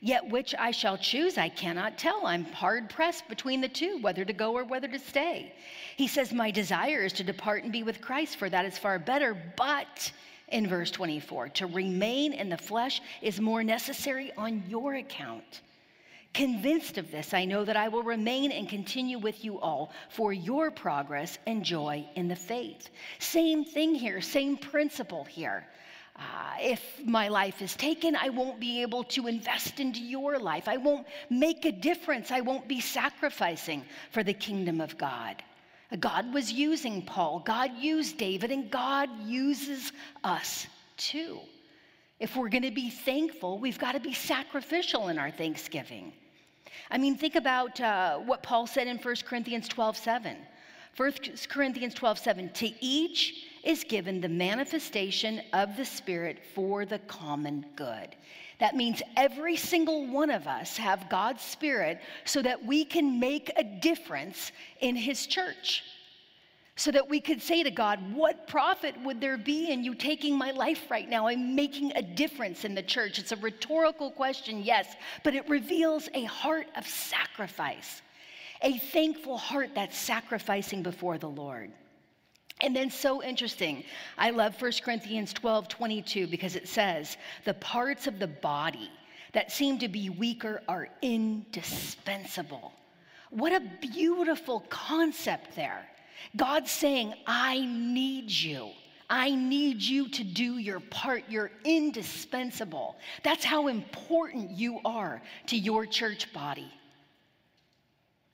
Yet which I shall choose, I cannot tell. I'm hard pressed between the two, whether to go or whether to stay. He says, My desire is to depart and be with Christ, for that is far better. But in verse 24, to remain in the flesh is more necessary on your account. Convinced of this, I know that I will remain and continue with you all for your progress and joy in the faith. Same thing here, same principle here. Uh, if my life is taken, I won't be able to invest into your life. I won't make a difference. I won't be sacrificing for the kingdom of God. God was using Paul, God used David, and God uses us too. If we're going to be thankful, we've got to be sacrificial in our thanksgiving. I mean, think about uh, what Paul said in 1 Corinthians 12 7. 1 Corinthians 12 7. To each is given the manifestation of the Spirit for the common good. That means every single one of us have God's Spirit so that we can make a difference in His church. So that we could say to God, What profit would there be in you taking my life right now? I'm making a difference in the church. It's a rhetorical question, yes, but it reveals a heart of sacrifice, a thankful heart that's sacrificing before the Lord. And then, so interesting, I love 1 Corinthians 12 22 because it says, the parts of the body that seem to be weaker are indispensable. What a beautiful concept there. God's saying, I need you. I need you to do your part. You're indispensable. That's how important you are to your church body.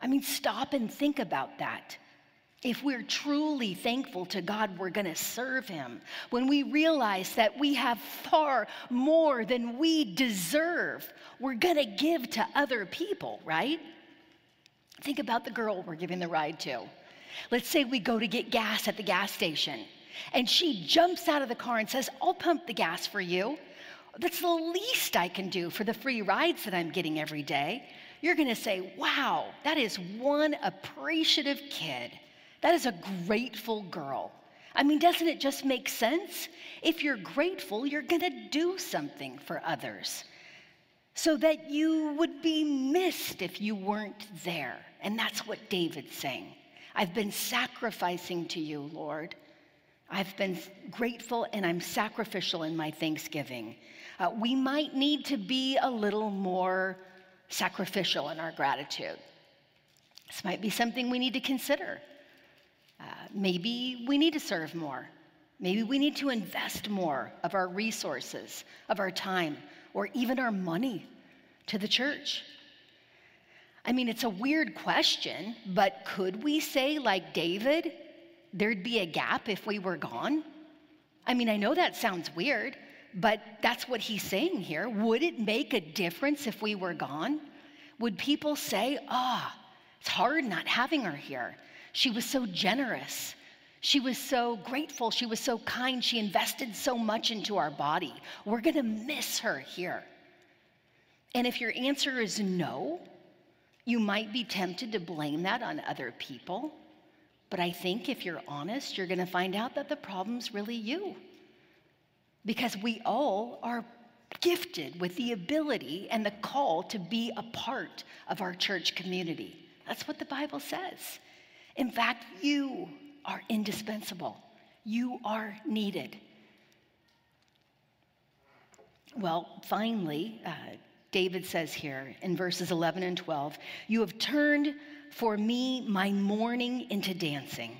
I mean, stop and think about that. If we're truly thankful to God, we're going to serve Him. When we realize that we have far more than we deserve, we're going to give to other people, right? Think about the girl we're giving the ride to. Let's say we go to get gas at the gas station, and she jumps out of the car and says, I'll pump the gas for you. That's the least I can do for the free rides that I'm getting every day. You're going to say, Wow, that is one appreciative kid. That is a grateful girl. I mean, doesn't it just make sense? If you're grateful, you're going to do something for others so that you would be missed if you weren't there. And that's what David's saying. I've been sacrificing to you, Lord. I've been grateful and I'm sacrificial in my thanksgiving. Uh, we might need to be a little more sacrificial in our gratitude. This might be something we need to consider. Uh, maybe we need to serve more. Maybe we need to invest more of our resources, of our time, or even our money to the church. I mean, it's a weird question, but could we say, like David, there'd be a gap if we were gone? I mean, I know that sounds weird, but that's what he's saying here. Would it make a difference if we were gone? Would people say, ah, oh, it's hard not having her here? She was so generous. She was so grateful. She was so kind. She invested so much into our body. We're going to miss her here. And if your answer is no, you might be tempted to blame that on other people. But I think if you're honest, you're going to find out that the problem's really you. Because we all are gifted with the ability and the call to be a part of our church community. That's what the Bible says. In fact, you are indispensable, you are needed. Well, finally, uh, David says here in verses 11 and 12, You have turned for me my mourning into dancing.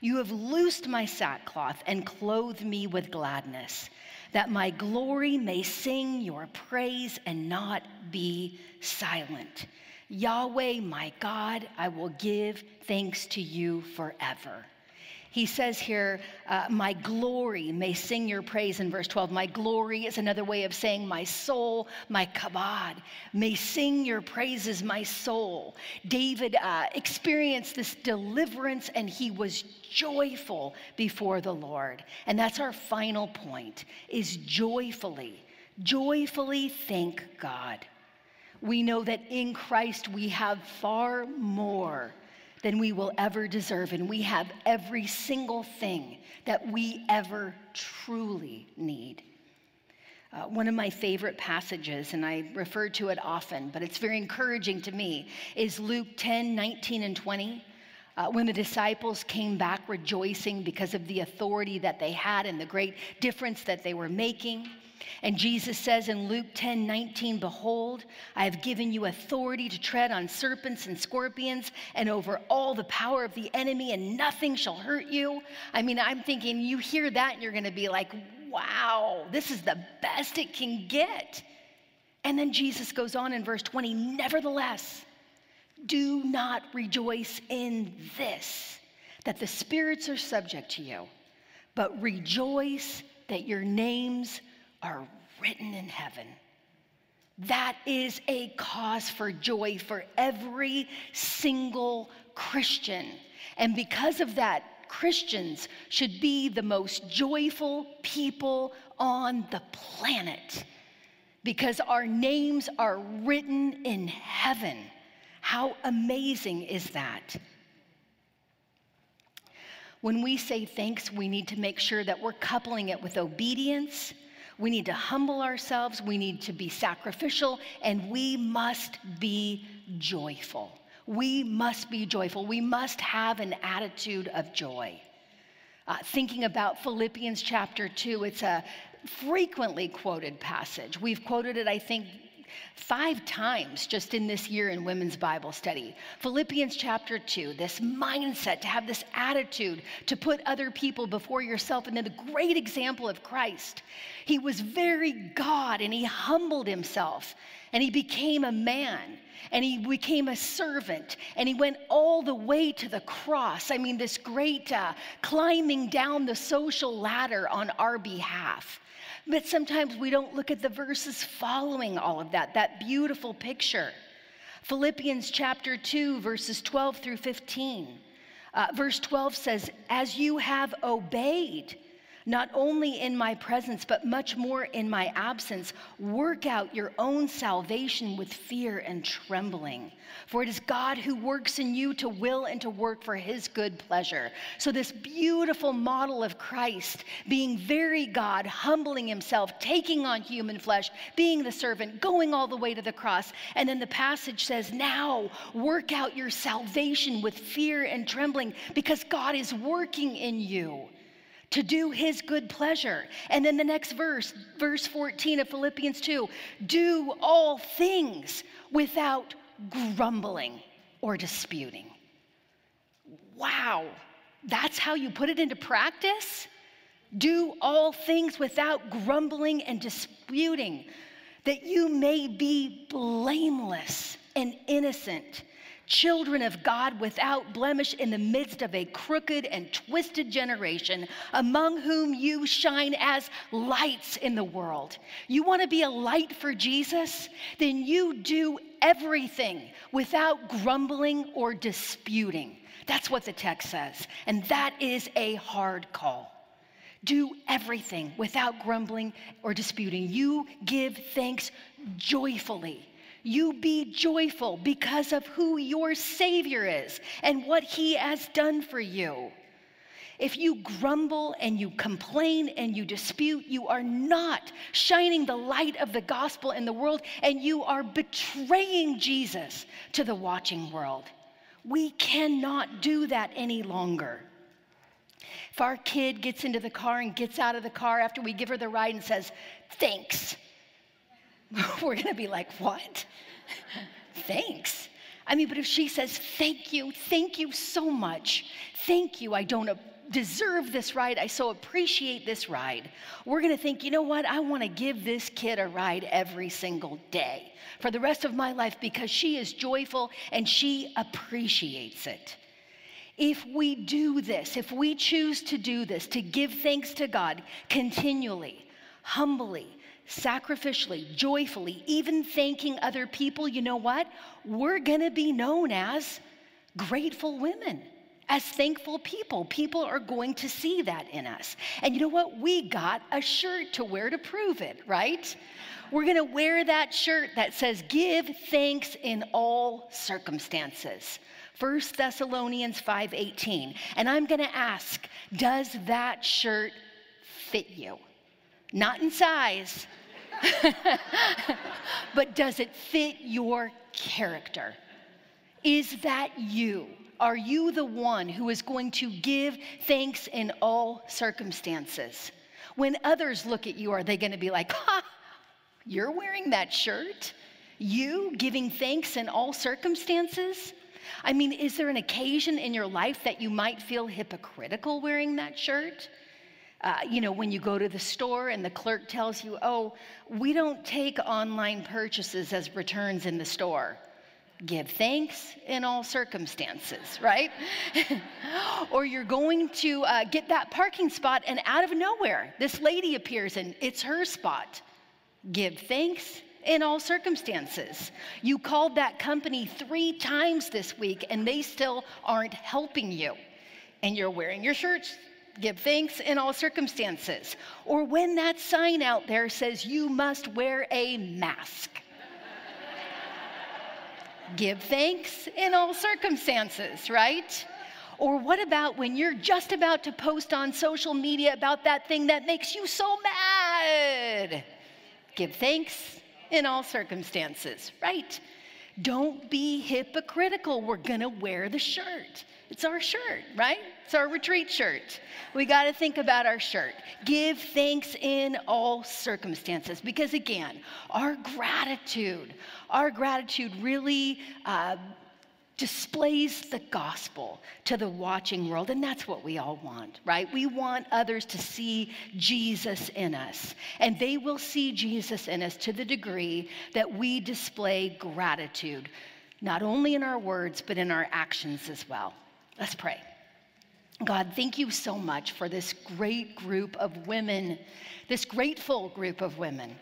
You have loosed my sackcloth and clothed me with gladness, that my glory may sing your praise and not be silent. Yahweh, my God, I will give thanks to you forever. He says here, uh, My glory may sing your praise in verse 12. My glory is another way of saying my soul, my kabod, may sing your praises, my soul. David uh, experienced this deliverance and he was joyful before the Lord. And that's our final point is joyfully, joyfully thank God we know that in Christ we have far more than we will ever deserve, and we have every single thing that we ever truly need. Uh, one of my favorite passages, and I refer to it often, but it's very encouraging to me, is Luke 10 19 and 20. Uh, when the disciples came back rejoicing because of the authority that they had and the great difference that they were making. And Jesus says in Luke 10 19, Behold, I have given you authority to tread on serpents and scorpions and over all the power of the enemy, and nothing shall hurt you. I mean, I'm thinking you hear that and you're going to be like, wow, this is the best it can get. And then Jesus goes on in verse 20, Nevertheless, do not rejoice in this, that the spirits are subject to you, but rejoice that your names are written in heaven. That is a cause for joy for every single Christian. And because of that, Christians should be the most joyful people on the planet because our names are written in heaven. How amazing is that? When we say thanks, we need to make sure that we're coupling it with obedience we need to humble ourselves. We need to be sacrificial. And we must be joyful. We must be joyful. We must have an attitude of joy. Uh, thinking about Philippians chapter 2, it's a frequently quoted passage. We've quoted it, I think, five times just in this year in women's Bible study. Philippians chapter 2, this mindset to have this attitude to put other people before yourself, and then the great example of Christ. He was very God and he humbled himself and he became a man and he became a servant and he went all the way to the cross. I mean, this great uh, climbing down the social ladder on our behalf. But sometimes we don't look at the verses following all of that, that beautiful picture. Philippians chapter 2, verses 12 through 15. Uh, verse 12 says, As you have obeyed, not only in my presence, but much more in my absence. Work out your own salvation with fear and trembling. For it is God who works in you to will and to work for his good pleasure. So, this beautiful model of Christ being very God, humbling himself, taking on human flesh, being the servant, going all the way to the cross. And then the passage says, Now work out your salvation with fear and trembling because God is working in you to do his good pleasure. And then the next verse, verse 14 of Philippians 2 do all things without grumbling or disputing. Wow, that's how you put it into practice? Do all things without grumbling and disputing, that you may be blameless and innocent children of God without blemish in the midst of a crooked and twisted generation, among whom you shine as lights in the world. You want to be a light for Jesus? Then you do everything without grumbling or disputing. That's what the text says. And that is a hard call. Do everything without grumbling or disputing. You give thanks joyfully you be joyful because of who your Savior is and what He has done for you. If you grumble and you complain and you dispute, you are not shining the light of the gospel in the world and you are betraying Jesus to the watching world. We cannot do that any longer. If our kid gets into the car and gets out of the car after we give her the ride and says, Thanks, we're going to be like, What? Thanks. I mean, but if she says, Thank you, thank you so much, thank you, I don't deserve this ride, I so appreciate this ride, we're going to think, you know what, I want to give this kid a ride every single day for the rest of my life because she is joyful and she appreciates it. If we do this, if we choose to do this, to give thanks to God continually, humbly, sacrificially, joyfully, even thanking other people, you know what? We're to be known as grateful women, as thankful people. People are going to see that in us. And you know what? We got a shirt to wear to prove it, right? We're to wear that shirt that says, Give thanks in all circumstances. 1 Thessalonians 5:18. And I'm going to ask, does that shirt fit you? Not in size, but does it fit your character? Is that you? Are you the one who is going to give thanks in all circumstances? When others look at you, are they going to be like, ha, you're wearing that shirt? You giving thanks in all circumstances? I mean, is there an occasion in your life that you might feel hypocritical wearing that shirt? Uh, you know, when you go to the store and the clerk tells you, oh, we don't take online purchases as returns in the store. Give thanks in all circumstances, right? or you're going to uh, get that parking spot, and out of nowhere, this lady appears and it's her spot. Give thanks in all circumstances. You called that company three times this week, and they still aren't helping you. And you're wearing your shirts give thanks in all circumstances. Or when that sign out there says you must wear a mask. give thanks in all circumstances, right? Or what about when you're just about to post on social media about that thing that makes you so mad? Give thanks in all circumstances, right? Don't be hypocritical. We're going to wear the shirt. It's our shirt, right? It's our retreat shirt. We got to think about our shirt. Give thanks in all circumstances. Because again, our gratitude, our gratitude really uh, displays the gospel to the watching world. And that's what we all want, right? We want others to see Jesus in us. And they will see Jesus in us to the degree that we display gratitude, not only in our words, but in our actions as well. Let's pray. God, thank you so much for this great group of women, this grateful group of women,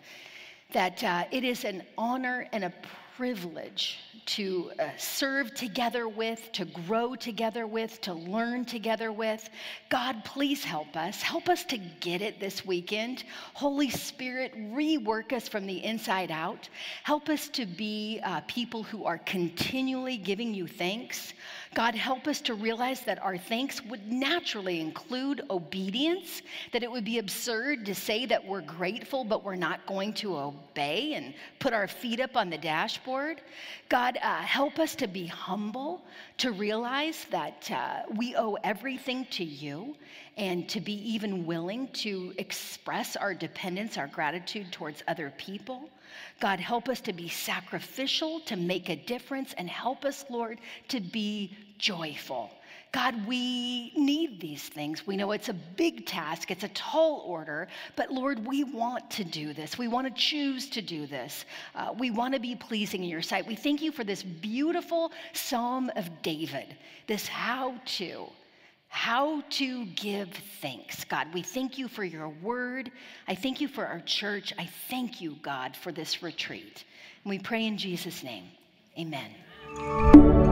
that uh, it is an honor and a privilege to uh, serve together with, to grow together with, to learn together with. God, please help us. Help us to get it this weekend. Holy Spirit, rework us from the inside out. Help us to be uh, people who are continually giving you thanks. God, help us to realize that our thanks would naturally include obedience, that it would be absurd to say that we're grateful, but we're not going to obey and put our feet up on the dashboard. God, uh, help us to be humble, to realize that uh, we owe everything to you, and to be even willing to express our dependence, our gratitude towards other people. God, help us to be sacrificial, to make a difference, and help us, Lord, to be joyful. God, we need these things. We know it's a big task, it's a tall order, but Lord, we want to do this. We want to choose to do this. Uh, we want to be pleasing in your sight. We thank you for this beautiful Psalm of David, this how to. How to give thanks. God, we thank you for your word. I thank you for our church. I thank you, God, for this retreat. And we pray in Jesus' name. Amen.